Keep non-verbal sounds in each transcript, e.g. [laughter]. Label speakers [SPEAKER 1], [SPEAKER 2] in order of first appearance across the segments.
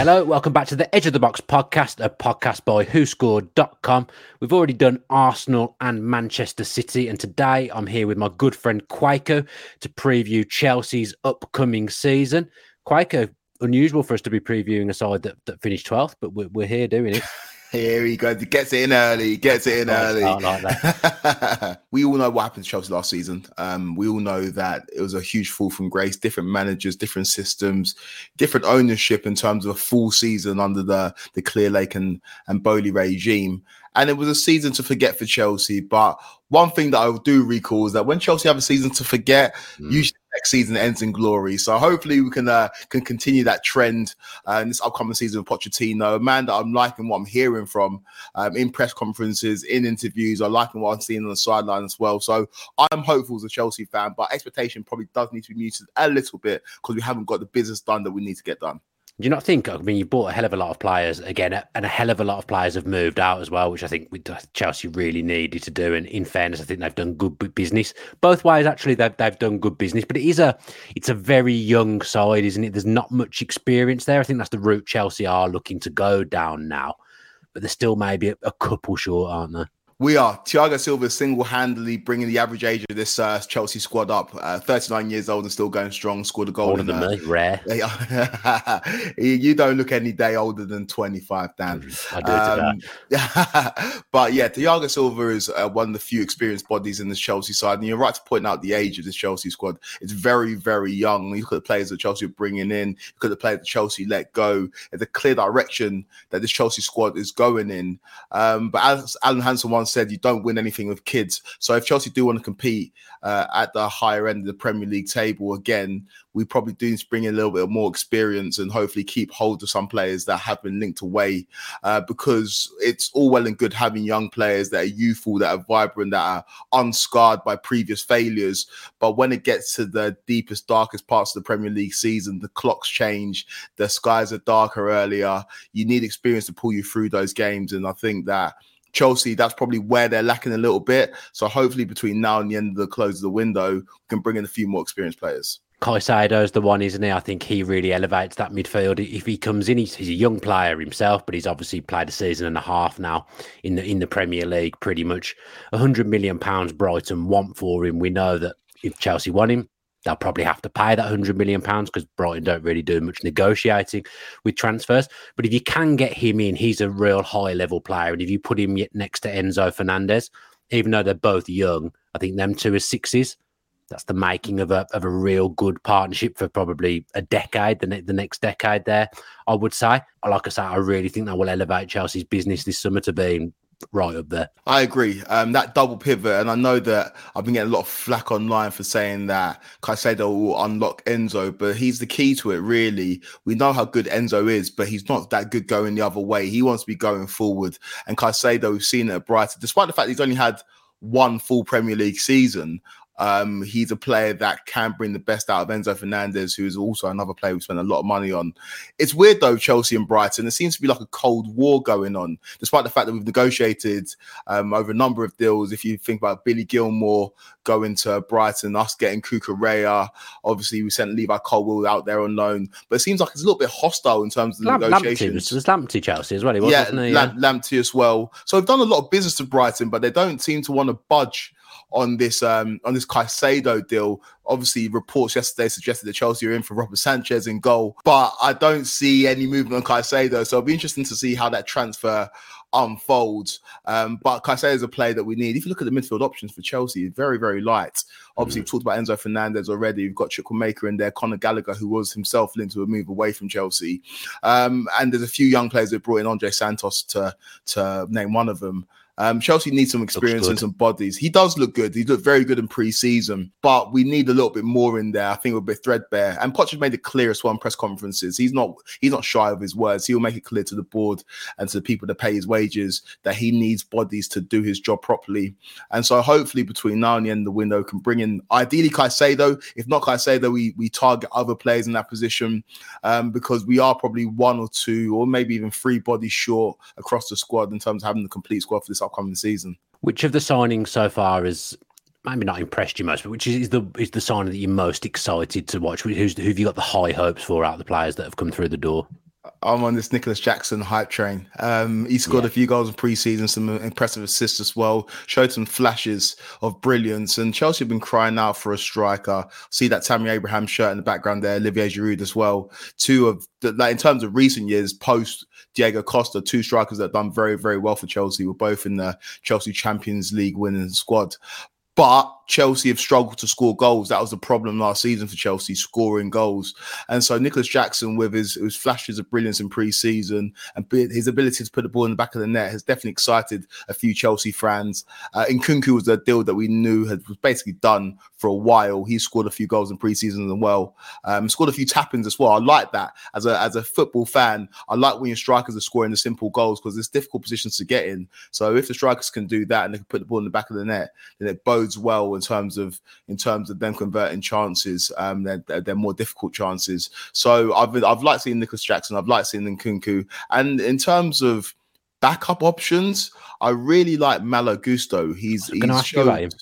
[SPEAKER 1] Hello, welcome back to the Edge of the Box podcast, a podcast by WhoScored.com. We've already done Arsenal and Manchester City, and today I'm here with my good friend Kweku to preview Chelsea's upcoming season. Kweku, unusual for us to be previewing a side that, that finished 12th, but we're, we're here doing it. [laughs]
[SPEAKER 2] Here he goes. He gets it in early. Gets it in early. Like [laughs] we all know what happened to Chelsea last season. Um, we all know that it was a huge fall from grace. Different managers, different systems, different ownership in terms of a full season under the the Clearlake and and Boehly regime. And it was a season to forget for Chelsea. But one thing that I do recall is that when Chelsea have a season to forget, mm. usually next season ends in glory. So hopefully we can uh, can continue that trend uh, in this upcoming season of Pochettino. A man that I'm liking what I'm hearing from um, in press conferences, in interviews. I liking what I'm seeing on the sideline as well. So I'm hopeful as a Chelsea fan, but expectation probably does need to be muted a little bit because we haven't got the business done that we need to get done.
[SPEAKER 1] Do you not think? I mean, you bought a hell of a lot of players again, and a hell of a lot of players have moved out as well, which I think uh, Chelsea really needed to do. And in fairness, I think they've done good business both ways. Actually, they've they've done good business, but it is a it's a very young side, isn't it? There's not much experience there. I think that's the route Chelsea are looking to go down now, but they're still maybe a, a couple short, aren't they?
[SPEAKER 2] We are. Thiago Silva single handedly bringing the average age of this uh, Chelsea squad up. Uh, 39 years old and still going strong. Scored a goal.
[SPEAKER 1] Older than uh, me, rare. [laughs]
[SPEAKER 2] you don't look any day older than 25, Dan.
[SPEAKER 1] Mm, I do.
[SPEAKER 2] Um, [laughs] but yeah, Thiago Silva is uh, one of the few experienced bodies in this Chelsea side. And you're right to point out the age of this Chelsea squad. It's very, very young. You look at the players that Chelsea are bringing in, you look at the players that Chelsea let go. There's a clear direction that this Chelsea squad is going in. Um, but as Alan Hansen once said you don't win anything with kids. So if Chelsea do want to compete uh, at the higher end of the Premier League table again, we probably do need to bring in a little bit more experience and hopefully keep hold of some players that have been linked away. Uh, because it's all well and good having young players that are youthful, that are vibrant, that are unscarred by previous failures. But when it gets to the deepest, darkest parts of the Premier League season, the clocks change, the skies are darker earlier. You need experience to pull you through those games. And I think that Chelsea, that's probably where they're lacking a little bit. So hopefully between now and the end of the close of the window, we can bring in a few more experienced players.
[SPEAKER 1] Caicedo's the one, isn't he? I think he really elevates that midfield. If he comes in, he's, he's, a young player himself, but he's obviously played a season and a half now in the in the Premier League. Pretty much, hundred million pounds Brighton want for him. We know that if Chelsea want him, they'll probably have to pay that hundred million pounds because Brighton don't really do much negotiating with transfers. But if you can get him in, he's a real high level player. And if you put him next to Enzo Fernandez, even though they're both young, I think them two are sixes. That's the making of a of a real good partnership for probably a decade, the, ne- the next decade. There, I would say. Like I say, I really think that will elevate Chelsea's business this summer to being right up there.
[SPEAKER 2] I agree. Um, that double pivot, and I know that I've been getting a lot of flack online for saying that Caicedo will unlock Enzo, but he's the key to it. Really, we know how good Enzo is, but he's not that good going the other way. He wants to be going forward, and Caicedo, we've seen it at Brighton, despite the fact he's only had one full Premier League season. Um, he's a player that can bring the best out of Enzo Fernandez, who is also another player we spent a lot of money on. It's weird though, Chelsea and Brighton. There seems to be like a cold war going on, despite the fact that we've negotiated um, over a number of deals. If you think about Billy Gilmour going to Brighton, us getting Cucurella, obviously we sent Levi Colwill out there on loan, but it seems like it's a little bit hostile in terms of the Lam- negotiations.
[SPEAKER 1] Lamptey was, Lamptey Chelsea as well, he was,
[SPEAKER 2] yeah, Lam- yeah, Lamptey as well. So we've done a lot of business to Brighton, but they don't seem to want to budge on this um on this Caicedo deal. Obviously, reports yesterday suggested that Chelsea are in for Robert Sanchez in goal, but I don't see any movement on Caicedo. So it'll be interesting to see how that transfer unfolds. Um, but Caicedo is a player that we need. If you look at the midfield options for Chelsea, very, very light. Obviously, mm. we've talked about Enzo Fernandez already. We've got Chukwuemeka in there, Conor Gallagher, who was himself linked to a move away from Chelsea. Um, and there's a few young players that brought in Andrey Santos to to name one of them. Um, Chelsea needs some experience and some bodies. He does look good. He looked very good in pre-season, but we need a little bit more in there. I think we're a bit threadbare. And Poch has made it clear as well in press conferences. He's not he's not shy of his words. He'll make it clear to the board and to the people that pay his wages that he needs bodies to do his job properly. And so hopefully between now and the end of the window can bring in ideally Caicedo. If not Caicedo, we we target other players in that position um, because we are probably one or two or maybe even three bodies short across the squad in terms of having the complete squad for this upcoming season.
[SPEAKER 1] Which of the signings so far has maybe not impressed you most, but which is the is the signing that you're most excited to watch? Who's who have you got the high hopes for out of the players that have come through the door?
[SPEAKER 2] I'm on this Nicolas Jackson hype train. Um, he scored yeah. a few goals in preseason, some impressive assists as well. Showed some flashes of brilliance, and Chelsea have been crying out for a striker. See that Tammy Abraham shirt in the background there, Olivier Giroud as well. Two of the, like in terms of recent years, post Diego Costa, two strikers that have done very, very well for Chelsea. Were both in the Chelsea Champions League winning squad. But Chelsea have struggled to score goals. That was the problem last season for Chelsea, scoring goals. And so Nicolas Jackson, with his, his flashes of brilliance in pre-season and his ability to put the ball in the back of the net, has definitely excited a few Chelsea fans. Uh, Nkunku was a deal that we knew had was basically done for a while. He scored a few goals in pre-season as well. Um, scored a few tap-ins as well. I like that as a as a football fan. I like when your strikers are scoring the simple goals because it's difficult positions to get in. So if the strikers can do that and they can put the ball in the back of the net, then it bodes well in terms of in terms of them converting chances. Um, they're, they're more difficult chances. So I've I've liked seeing Nicolas Jackson. I've liked seeing Nkunku. And in terms of backup options, I really like Malo Gusto. He's he's showed,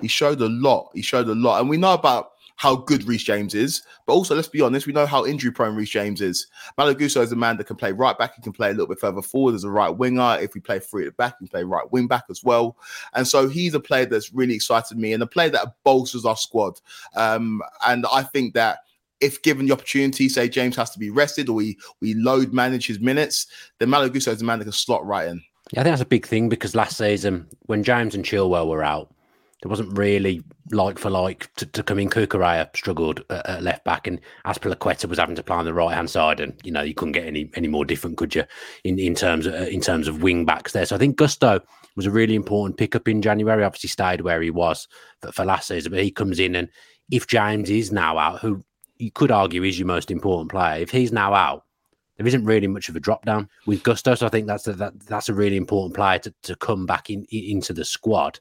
[SPEAKER 2] he showed a lot. He showed a lot, and we know about how good Reece James is, but also let's be honest, we know how injury prone Reece James is. Malo Gusto is a man that can play right back, he can play a little bit further forward as a right winger. If we play three at the back, he can play right wing back as well. And so he's a player that's really excited me and a player that bolsters our squad. Um, and I think that if given the opportunity, say James has to be rested or we we load manage his minutes, then Malo Gusto is a man that can slot right in.
[SPEAKER 1] Yeah, I think that's a big thing because last season when James and Chilwell were out, there wasn't really like for like to, to come in. Cucurella struggled at, at, left back, and Azpilicueta was having to play on the right hand side, and you know you couldn't get any any more different, could you? In in terms of uh, in terms of wing backs there, so I think Gusto was a really important pickup in January. Obviously, stayed where he was for, for last season, but he comes in, and if James is now out, who you could argue is your most important player, if he's now out, there isn't really much of a drop down with Gusto. So I think that's a, that that's a really important player to, to come back in, into the squad.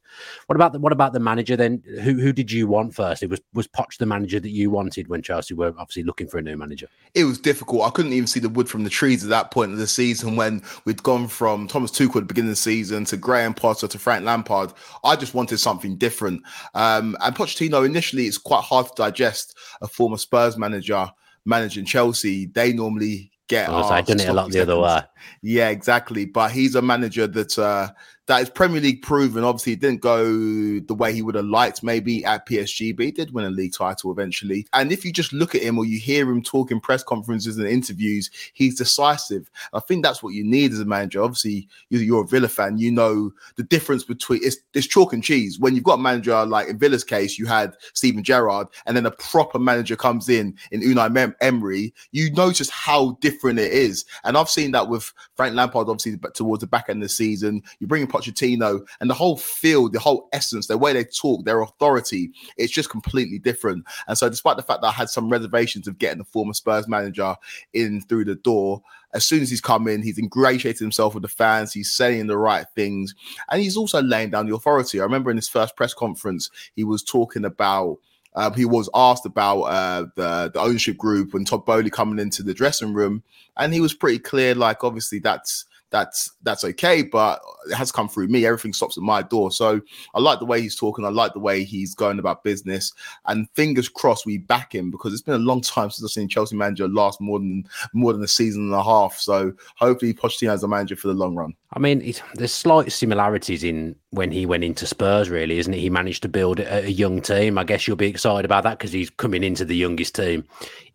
[SPEAKER 1] What about the what about the manager then? Who who did you want first? It was was Poch the manager that you wanted when Chelsea were obviously looking for a new manager.
[SPEAKER 2] It was difficult. I couldn't even see the wood from the trees at that point of the season when we'd gone from Thomas Tuchel at the beginning of the season to Graham Potter to Frank Lampard. I just wanted something different. Um, and Pochettino initially it's quite hard to digest a former Spurs manager managing Chelsea. They normally get.
[SPEAKER 1] I've done it a lot the other way.
[SPEAKER 2] Yeah, exactly. But he's a manager that uh, that is Premier League proven. Obviously, it didn't go the way he would have liked maybe at PSG, but he did win a league title eventually. And if you just look at him or you hear him talk in press conferences and interviews, he's decisive. I think that's what you need as a manager. Obviously, you're a Villa fan, you know the difference between it's, it's chalk and cheese. When you've got a manager like in Villa's case, you had Steven Gerrard, and then a proper manager comes in in Unai Mem- Emery, you notice how different it is. And I've seen that with Frank Lampard, obviously, towards the back end of the season. You bring in Pochettino, and the whole field, the whole essence, the way they talk, their authority, it's just completely different. And so, despite the fact that I had some reservations of getting the former Spurs manager in through the door, as soon as he's come in, he's ingratiated himself with the fans. He's saying the right things, and he's also laying down the authority. I remember in his first press conference, he was talking about. Um, he was asked about uh, the the ownership group and Todd Boehly coming into the dressing room, and he was pretty clear. Like, obviously, that's that's that's okay, but it has come through me. Everything stops at my door. So I like the way he's talking. I like the way he's going about business. And fingers crossed we back him because it's been a long time since I've seen Chelsea manager last more than more than a season and a half. So hopefully Pochettino as a manager for the long run.
[SPEAKER 1] I mean, there's slight similarities in when he went into Spurs, really, isn't it? He managed to build a, a young team. I guess you'll be excited about that because he's coming into the youngest team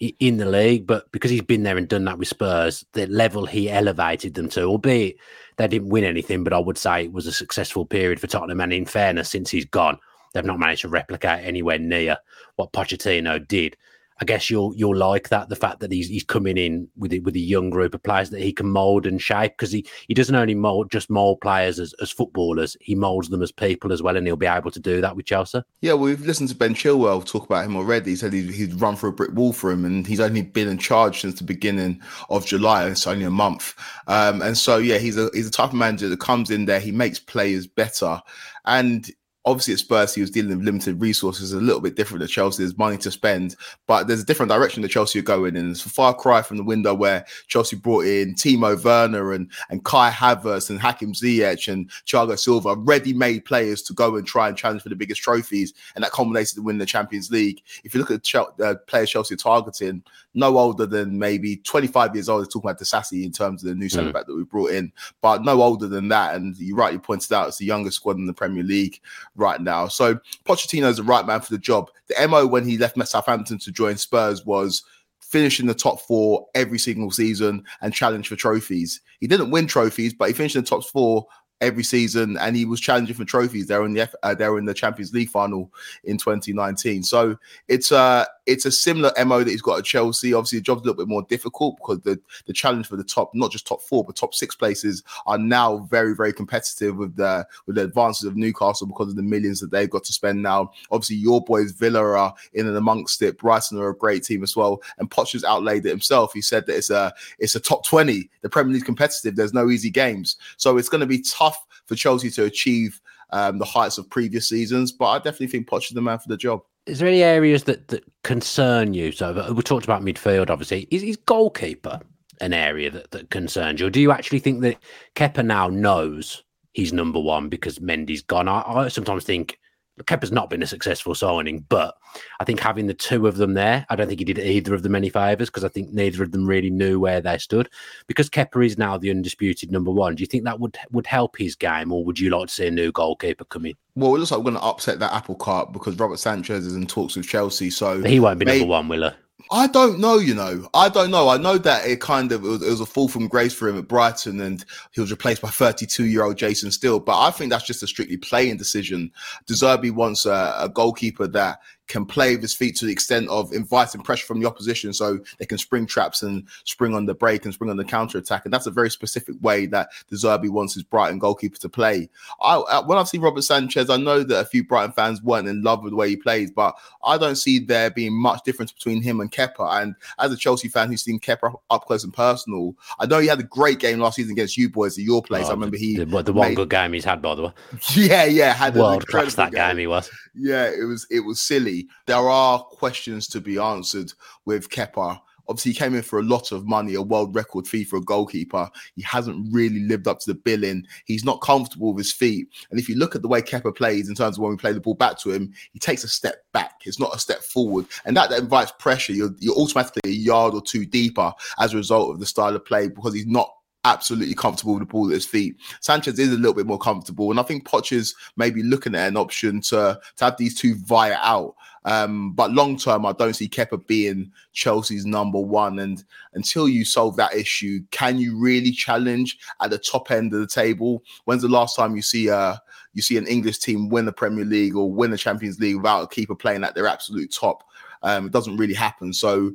[SPEAKER 1] in the league. But because he's been there and done that with Spurs, the level he elevated them to, albeit they didn't win anything, but I would say it was a successful period for Tottenham. And in fairness, since he's gone, they've not managed to replicate anywhere near what Pochettino did. I guess you'll you'll like that the fact that he's he's coming in with it with a young group of players that he can mold and shape because he he doesn't only mold just mold players as, as footballers he molds them as people as well and he'll be able to do that with Chelsea.
[SPEAKER 2] Yeah, we've listened to Ben Chilwell talk about him already. He said he, he'd run through a brick wall for him and he's only been in charge since the beginning of July. It's only a month, um, and so yeah, he's a he's a type of manager that comes in there. He makes players better, and Obviously, at Spurs, he was dealing with limited resources, a little bit different to Chelsea. There's money to spend, but there's a different direction that Chelsea are going in. It's a far cry from the window where Chelsea brought in Timo Werner and, and Kai Havertz and Hakim Ziyech and Thiago Silva, ready-made players to go and try and challenge for the biggest trophies, and that culminated in winning the Champions League. If you look at the uh, players Chelsea are targeting, no older than maybe 25 years old. They're talking about Disasi in terms of the new centre mm. back that we brought in, but no older than that. And you rightly pointed out, it's the youngest squad in the Premier League right now. So Pochettino is the right man for the job. The MO when he left Southampton to join Spurs was finish in the top four every single season and challenge for trophies. He didn't win trophies, but he finished in the top four every season, and he was challenging for trophies. They're in the uh, they're in the Champions League final in 2019. So it's a it's a similar mo that he's got at Chelsea. Obviously, the job's a little bit more difficult because the the challenge for the top, not just top four, but top six places are now very very competitive with the with the advances of Newcastle because of the millions that they've got to spend now. Obviously, your boys Villa are in and amongst it. Brighton are a great team as well, and has outlaid it himself. He said that it's a it's a top 20. The Premier League competitive. There's no easy games, so it's going to be tough for Chelsea to achieve um, the heights of previous seasons. But I definitely think is the man for the job.
[SPEAKER 1] Is there any areas that, that concern you? So we talked about midfield, obviously. Is, is goalkeeper an area that, that concerns you? Or do you actually think that Kepa now knows he's number one because Mendy's gone? I, I sometimes think Kepa's not been a successful signing, but I think having the two of them there, I don't think he did either of them any favours because I think neither of them really knew where they stood. Because Kepa is now the undisputed number one, do you think that would would help his game, or would you like to see a new goalkeeper come in?
[SPEAKER 2] Well, it looks like we're going to upset that apple cart because Robert Sanchez is in talks with Chelsea, so
[SPEAKER 1] he won't be maybe, number one, will he?
[SPEAKER 2] I don't know, you know. I don't know. I know that it kind of it was, it was, a fall from grace for him at Brighton, and he was replaced by 32 year old Jason Steele. But I think that's just a strictly playing decision. De Zerbi wants a, a goalkeeper that can play with his feet to the extent of inviting pressure from the opposition so they can spring traps and spring on the break and spring on the counter attack. And that's a very specific way that De Zerbi wants his Brighton goalkeeper to play. I, when I've seen Robert Sanchez, I know that a few Brighton fans weren't in love with the way he plays, but I don't see there being much difference between him and Kepa. And as a Chelsea fan who's seen Kepa up close and personal, I know he had a great game last season against you boys at your place. Oh, I remember he
[SPEAKER 1] the, the one made, good game he's had, by the way. [laughs]
[SPEAKER 2] Yeah, yeah, had
[SPEAKER 1] world class that game. game he was.
[SPEAKER 2] Yeah, it was it was silly. There are questions to be answered with Kepa. Obviously, he came in for a lot of money, a world record fee for a goalkeeper. He hasn't really lived up to the billing. He's not comfortable with his feet. And if you look at the way Kepa plays in terms of when we play the ball back to him, he takes a step back. It's not a step forward. And that, that invites pressure. You're, you're automatically a yard or two deeper as a result of the style of play because he's not absolutely comfortable with the ball at his feet. Sanchez is a little bit more comfortable, and I think Poch is maybe looking at an option to to have these two via out. Um, but long term, I don't see Kepa being Chelsea's number one. And until you solve that issue, can you really challenge at the top end of the table? When's the last time you see a you see an English team win the Premier League or win the Champions League without a keeper playing at their absolute top? Um, it doesn't really happen. So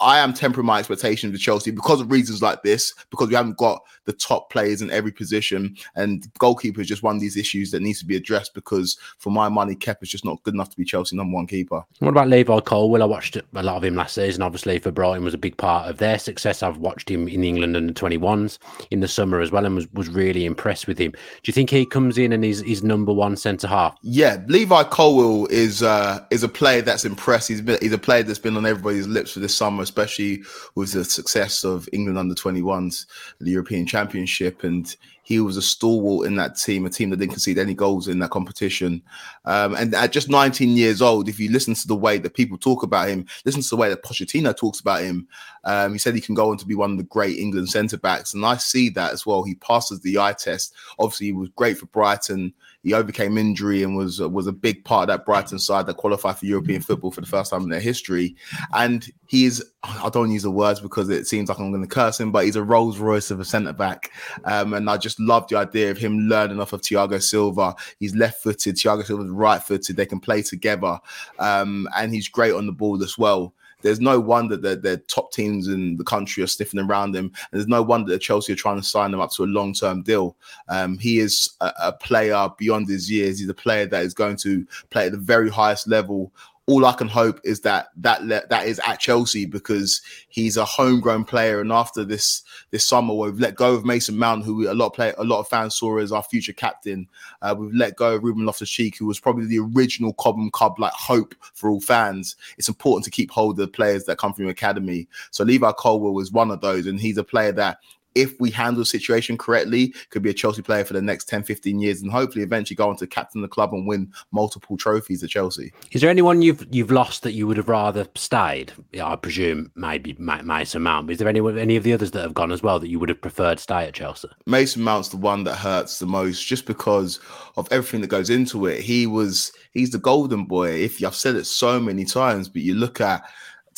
[SPEAKER 2] I am tempering my expectations with Chelsea because of reasons like this, because we haven't got the top players in every position. And goalkeeper is just one of these issues that needs to be addressed because, for my money, Kepa is just not good enough to be Chelsea number one keeper.
[SPEAKER 1] What about Levi Cole? Well, I watched a lot of him last season. Obviously, for Brighton was a big part of their success. I've watched him in England under 21s in the summer as well and was, was really impressed with him. Do you think he comes in and he's, he's number one centre half?
[SPEAKER 2] Yeah, Levi Colwill is uh, is a player that's impressed. He's been he's a player that's been on everybody's lips for this summer especially with the success of England under 21s, the European Championship. And he was a stalwart in that team, a team that didn't concede any goals in that competition. Um, and at just 19 years old, if you listen to the way that people talk about him, listen to the way that Pochettino talks about him, um, he said he can go on to be one of the great England centre backs. And I see that as well. He passes the eye test. Obviously, he was great for Brighton he overcame injury and was was a big part of that Brighton side that qualified for European football for the first time in their history. And he is I don't use the words because it seems like I'm going to curse him, but he's a Rolls Royce of a centre back. Um, and I just love the idea of him learning off of Thiago Silva. He's left footed, Thiago Silva's right footed. They can play together, um, and he's great on the ball as well there's no wonder that the top teams in the country are sniffing around him. And there's no wonder that Chelsea are trying to sign him up to a long term deal. Um, he is a, a player beyond his years. He's a player that is going to play at the very highest level all I can hope is that that that is at Chelsea because he's a homegrown player. And after this this summer, we've let go of Mason Mount, who we, a lot of play, a lot of fans saw as our future captain. Uh, we've let go of Ruben Loftus Cheek, who was probably the original Cobham Cub like hope for all fans. It's important to keep hold of the players that come from your academy. So Levi Colwill was one of those, and he's a player that if we handle the situation correctly, could be a Chelsea player for the next 10, 15 years and hopefully eventually go on to captain the club and win multiple trophies at Chelsea.
[SPEAKER 1] Is there anyone you've you've lost that you would have rather stayed? Yeah, I presume maybe Mason Mount. Is there any any of the others that have gone as well that you would have preferred stay at Chelsea?
[SPEAKER 2] Mason Mount's the one that hurts the most just because of everything that goes into it. He was he's the golden boy. If I've said it so many times, but you look at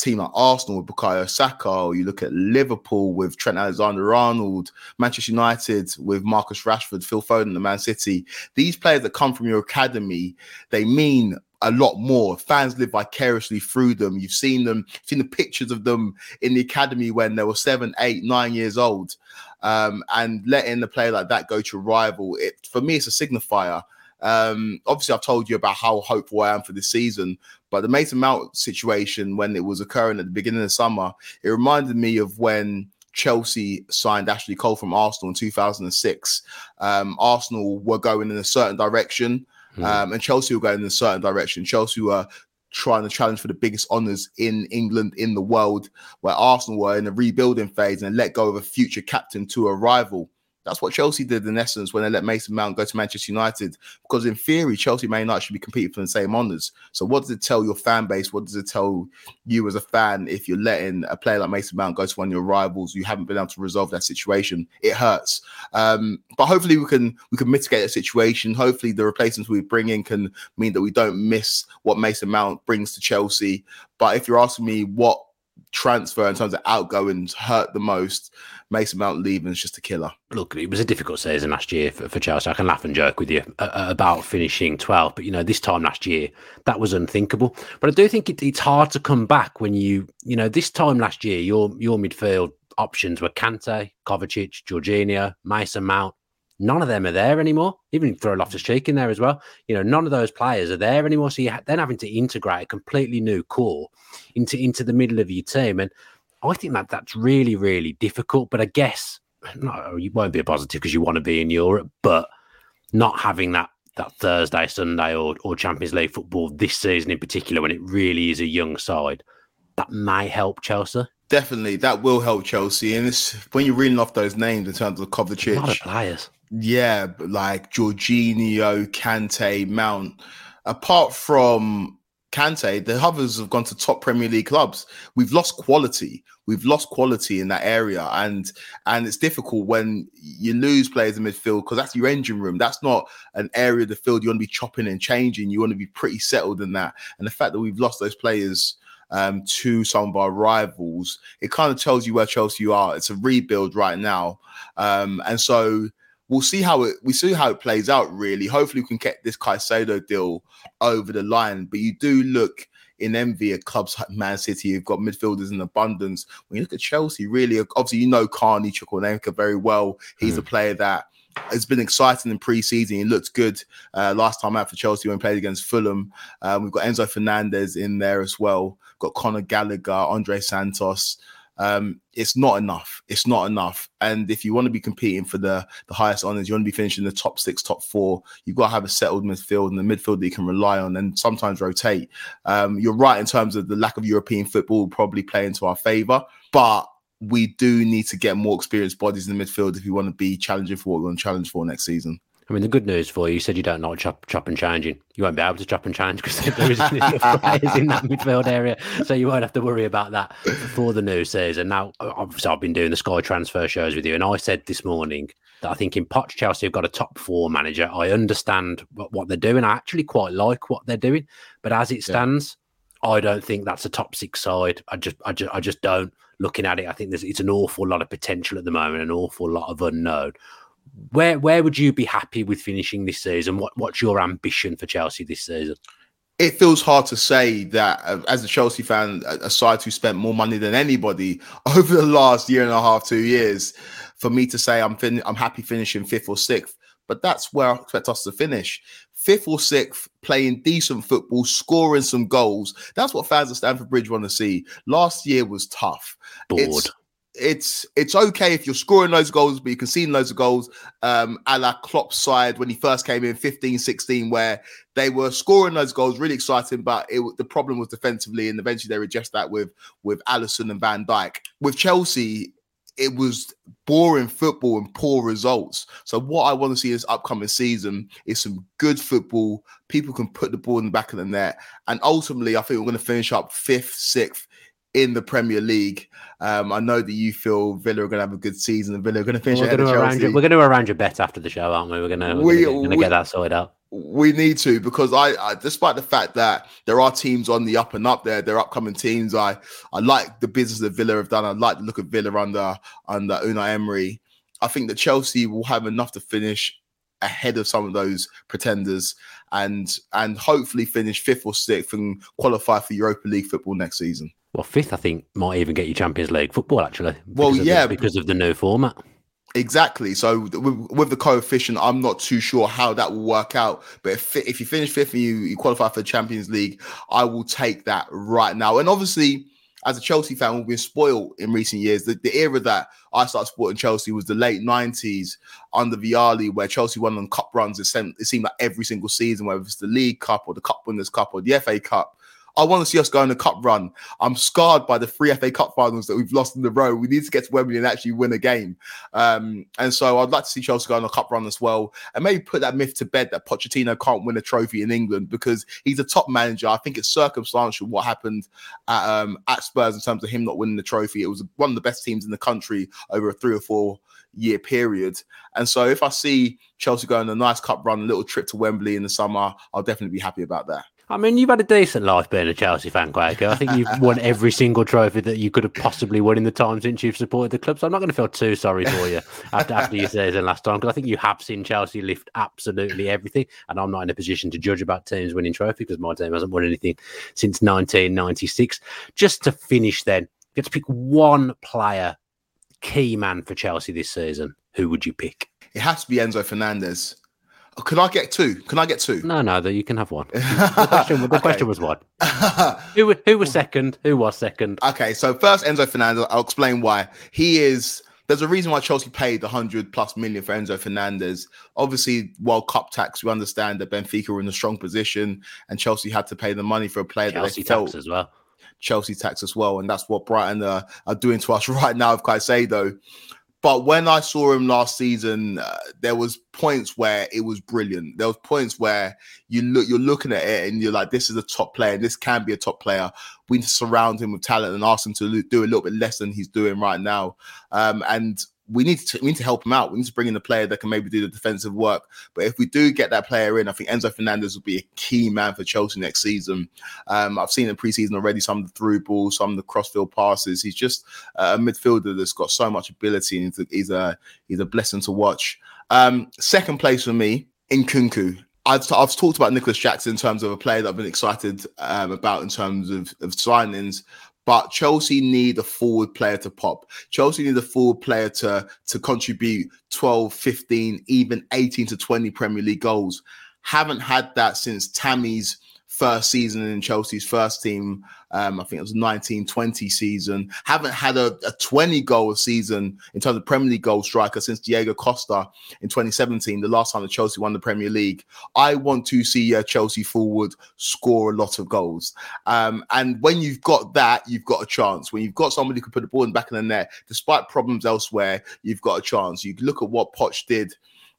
[SPEAKER 2] team like Arsenal with Bukayo Saka, or you look at Liverpool with Trent Alexander-Arnold, Manchester United with Marcus Rashford, Phil Foden, the Man City. These players that come from your academy, they mean a lot more. Fans live vicariously through them. You've seen them, seen the pictures of them in the academy when they were seven, eight, nine years old. Um, and letting the player like that go to rival, it for me, it's a signifier. Um, obviously, I've told you about how hopeful I am for this season, but the Mason Mount situation, when it was occurring at the beginning of the summer, it reminded me of when Chelsea signed Ashley Cole from Arsenal in 2006. Um, Arsenal were going in a certain direction, mm. um, and Chelsea were going in a certain direction. Chelsea were trying to challenge for the biggest honours in England, in the world, where Arsenal were in a rebuilding phase and let go of a future captain to a rival. That's what Chelsea did in essence when they let Mason Mount go to Manchester United. Because in theory, Chelsea Man United should be competing for the same honours. So what does it tell your fan base? What does it tell you as a fan if you're letting a player like Mason Mount go to one of your rivals? You haven't been able to resolve that situation. It hurts. Um, but hopefully we can we can mitigate the situation. Hopefully the replacements we bring in can mean that we don't miss what Mason Mount brings to Chelsea. But if you're asking me what transfer in terms of outgoings hurt the most. Mason Mount leaving is just a killer.
[SPEAKER 1] Look, it was a difficult season last year for, for Chelsea. I can laugh and joke with you uh, uh about finishing 12, but you know, this time last year, that was unthinkable. But I do think it, it's hard to come back when you, you know, this time last year, your your midfield options were Kante, Kovacic, Jorginho, Mason Mount, None of them are there anymore. Even throw Loftus Cheek in there as well. You know, none of those players are there anymore. So you're then having to integrate a completely new core into into the middle of your team, and I think that that's really really difficult. But I guess no, you won't be a positive because you want to be in Europe, but not having that that Thursday, Sunday, or or Champions League football this season in particular, when it really is a young side, that may help Chelsea.
[SPEAKER 2] Definitely, that will help Chelsea. And it's when you're reading off those names in terms of Kovacic,
[SPEAKER 1] a lot of players
[SPEAKER 2] yeah, like Jorginho, Kante, Mount. Apart from Kante, the others have gone to top Premier League clubs. We've lost quality. We've lost quality in that area, and and it's difficult when you lose players in midfield because that's your engine room. That's not an area of the field you want to be chopping and changing. You want to be pretty settled in that. And the fact that we've lost those players um, to some of our rivals, it kind of tells you where Chelsea are. It's a rebuild right now, um, and so we'll see how it we see how it plays out. Really, hopefully, we can get this Caicedo deal over the line. But you do look in envy at clubs like Man City, you've got midfielders in abundance. When you look at Chelsea, really, obviously, you know Carney Chukwuemeka very well. He's mm. a player that has been exciting in pre-season. He looked good uh, last time out for Chelsea when he played against Fulham. Um, we've got Enzo Fernandez in there as well. Got Conor Gallagher, Andrey Santos um, it's not enough. It's not enough. And if you want to be competing for the the highest honors, you want to be finishing the top six, top four. You've got to have a settled midfield and the midfield that you can rely on, and sometimes rotate. Um, you're right in terms of the lack of European football probably play into our favor, but we do need to get more experienced bodies in the midfield if we want to be challenging for what we want to challenge for next season.
[SPEAKER 1] I mean, the good news for you, you said you don't like chop, chop and changing. You won't be able to chop and change because [laughs] there isn't enough players in that midfield area. So you won't have to worry about that for the new season. Now, obviously, I've been doing the Sky transfer shows with you, and I said this morning that I think in Poch, Chelsea have got a top four manager. I understand what, what they're doing. I actually quite like what they're doing. But as it stands, yeah. I don't think that's a top six side. I just, I just, I just don't. Looking at it, I think there's it's an awful lot of potential at the moment, an awful lot of unknown where where would you be happy with finishing this season? What what's your ambition for Chelsea this season?
[SPEAKER 2] It feels hard to say that uh, as a Chelsea fan, a side who spent more money than anybody [laughs] over the last year and a half, two years, for me to say I'm fin- I'm happy finishing fifth or sixth. but that's where I expect us to finish. Fifth or sixth, playing decent football, scoring some goals. That's what fans at Stamford Bridge want to see. Last year was tough.
[SPEAKER 1] Bored.
[SPEAKER 2] It's, it's it's okay if you're scoring of goals, but you can see loads of goals. Um, a la Klopp's side when he first came in 15, 16, where they were scoring those goals, really exciting. But it, the problem was defensively, and eventually they adjust that with with Alisson and Van Dijk. With Chelsea, it was boring football and poor results. So what I want to see this upcoming season is some good football. People can put the ball in the back of the net, and ultimately, I think we're going to finish up fifth, sixth in the Premier League. Um, I know that you feel Villa are going to have a good season and Villa are going to finish
[SPEAKER 1] we're going to. We're going to arrange a bet after the show, aren't we? We're going to,
[SPEAKER 2] We-
[SPEAKER 1] going to
[SPEAKER 2] we-
[SPEAKER 1] get that sorted out.
[SPEAKER 2] We need to because I, I, despite the fact that there are teams on the up and up there, there are upcoming teams. I, I like the business that Villa have done. I like the look of Villa under under Unai Emery. I think that Chelsea will have enough to finish ahead of some of those pretenders and and hopefully finish fifth or sixth and qualify for Europa League football next season.
[SPEAKER 1] Well, fifth, I think, might even get you Champions League football, actually.
[SPEAKER 2] Well,
[SPEAKER 1] because of the-
[SPEAKER 2] yeah,
[SPEAKER 1] because of the new format.
[SPEAKER 2] Exactly. So with, with the coefficient, I'm not too sure how that will work out. But if if you finish fifth and you, you qualify for the Champions League, I will take that right now. And obviously, as a Chelsea fan, we've been spoiled in recent years. The, the era that I started supporting Chelsea was the late 90s under Vialli, where Chelsea won on cup runs. It seemed, it seemed like every single season, whether it's the League Cup or the Cup Winners' Cup or the FA Cup. I want to see us go on a cup run. I'm scarred by the three FA Cup finals that we've lost in the row. We need to get to Wembley and actually win a game. Um, and so I'd like to see Chelsea go on a cup run as well, and maybe put that myth to bed that Pochettino can't win a trophy in England because he's a top manager. I think it's circumstantial what happened at, um, at Spurs in terms of him not winning the trophy. It was one of the best teams in the country over a three or four year period. And so if I see Chelsea going on a nice cup run, a little trip to Wembley in the summer, I'll definitely be happy about that.
[SPEAKER 1] I mean, you've had a decent life being a Chelsea fan, Kweku. I think you've won every single trophy that you could have possibly won in the time since you've supported the club. So I'm not going to feel too sorry for you after after your season last time because I think you have seen Chelsea lift absolutely everything. And I'm not in a position to judge about teams winning trophy because my team hasn't won anything since 1996. Just to finish, then, you get to pick one player, key man for Chelsea this season. Who would you pick?
[SPEAKER 2] It has to be Enzo Fernandez. Can I get two? Can I get two?
[SPEAKER 1] No, no, that you can have one. [laughs] The question, the
[SPEAKER 2] Okay.
[SPEAKER 1] question was one. [laughs] Who, who was second? Who was second?
[SPEAKER 2] Okay, so first Enzo Fernandez. I'll explain why. He is. There's a reason why Chelsea paid the hundred plus million for Enzo Fernandez. Obviously, World Cup tax. We understand that Benfica were in a strong position, and Chelsea had to pay the money for a player
[SPEAKER 1] Chelsea
[SPEAKER 2] that they felt
[SPEAKER 1] tax as well.
[SPEAKER 2] Chelsea tax as well, and that's what Brighton uh, are doing to us [laughs] right now with Caicedo. But when I saw him last season, uh, there was points where it was brilliant. There was points where you look, you're looking at it and you're like, "This is a top player. and This can be a top player." We need to surround him with talent and ask him to do a little bit less than he's doing right now. Um, and we need to we need to help him out. We need to bring in a player that can maybe do the defensive work. But if we do get that player in, I think Enzo Fernandez will be a key man for Chelsea next season. Um, I've seen in preseason already some of the through balls, some of the crossfield passes. He's just a midfielder that's got so much ability, and he's a he's a, blessing to watch. Um, second place for me, Nkunku. I've, I've talked about Nicolas Jackson in terms of a player that I've been excited um, about in terms of, of signings. But Chelsea need a forward player to pop. Chelsea need a forward player to, to contribute 12, 15, even 18 to 20 Premier League goals. Haven't had that since Tammy's first season in Chelsea's first team. Um, I think it was 1920 season. Haven't had a, a 20 goal season in terms of Premier League goal striker since Diego Costa in 2017, the last time that Chelsea won the Premier League. I want to see a Chelsea forward score a lot of goals. Um, and when you've got that, you've got a chance. When you've got somebody who can put the ball in the back of the net, despite problems elsewhere, you've got a chance. You look at what Poch did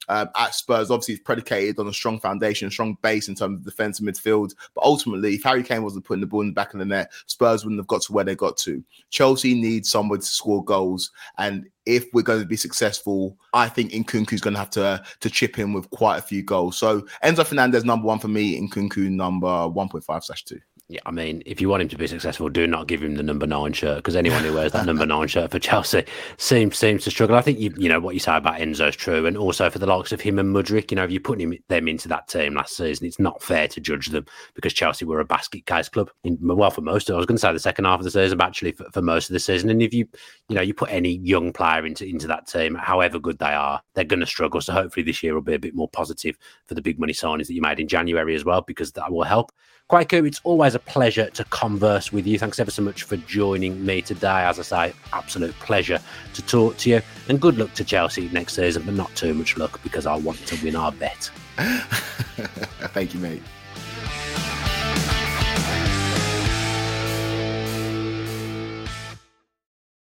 [SPEAKER 2] um, at Spurs, obviously, it's predicated on a strong foundation, strong base in terms of defense and midfield. But ultimately, if Harry Kane wasn't putting the ball in the back of the net, Spurs wouldn't have got to where they got to. Chelsea needs someone to score goals, and if we're going to be successful, I think Nkunku's going to have to to chip in with quite a few goals. So Enzo Fernandez number one for me, Nkunku number one point five slash two.
[SPEAKER 1] Yeah, I mean, if you want him to be successful, do not give him the number nine shirt because anyone who wears that number nine shirt for Chelsea seems seems to struggle. I think you you know what you say about Enzo is true, and also for the likes of him and Mudryk, you know, if you put him them into that team last season, it's not fair to judge them because Chelsea were a basket case club. In, well, for most, of, I was going to say the second half of the season, but actually for, for most of the season. And if you you know you put any young player into into that team, however good they are, they're going to struggle. So hopefully this year will be a bit more positive for the big money signings that you made in January as well, because that will help. Kweku, it's always a pleasure to converse with you. Thanks ever so much for joining me today. As I say, absolute pleasure to talk to you. And good luck to Chelsea next season, but not too much luck because I want to win our bet. [laughs]
[SPEAKER 2] Thank you, mate.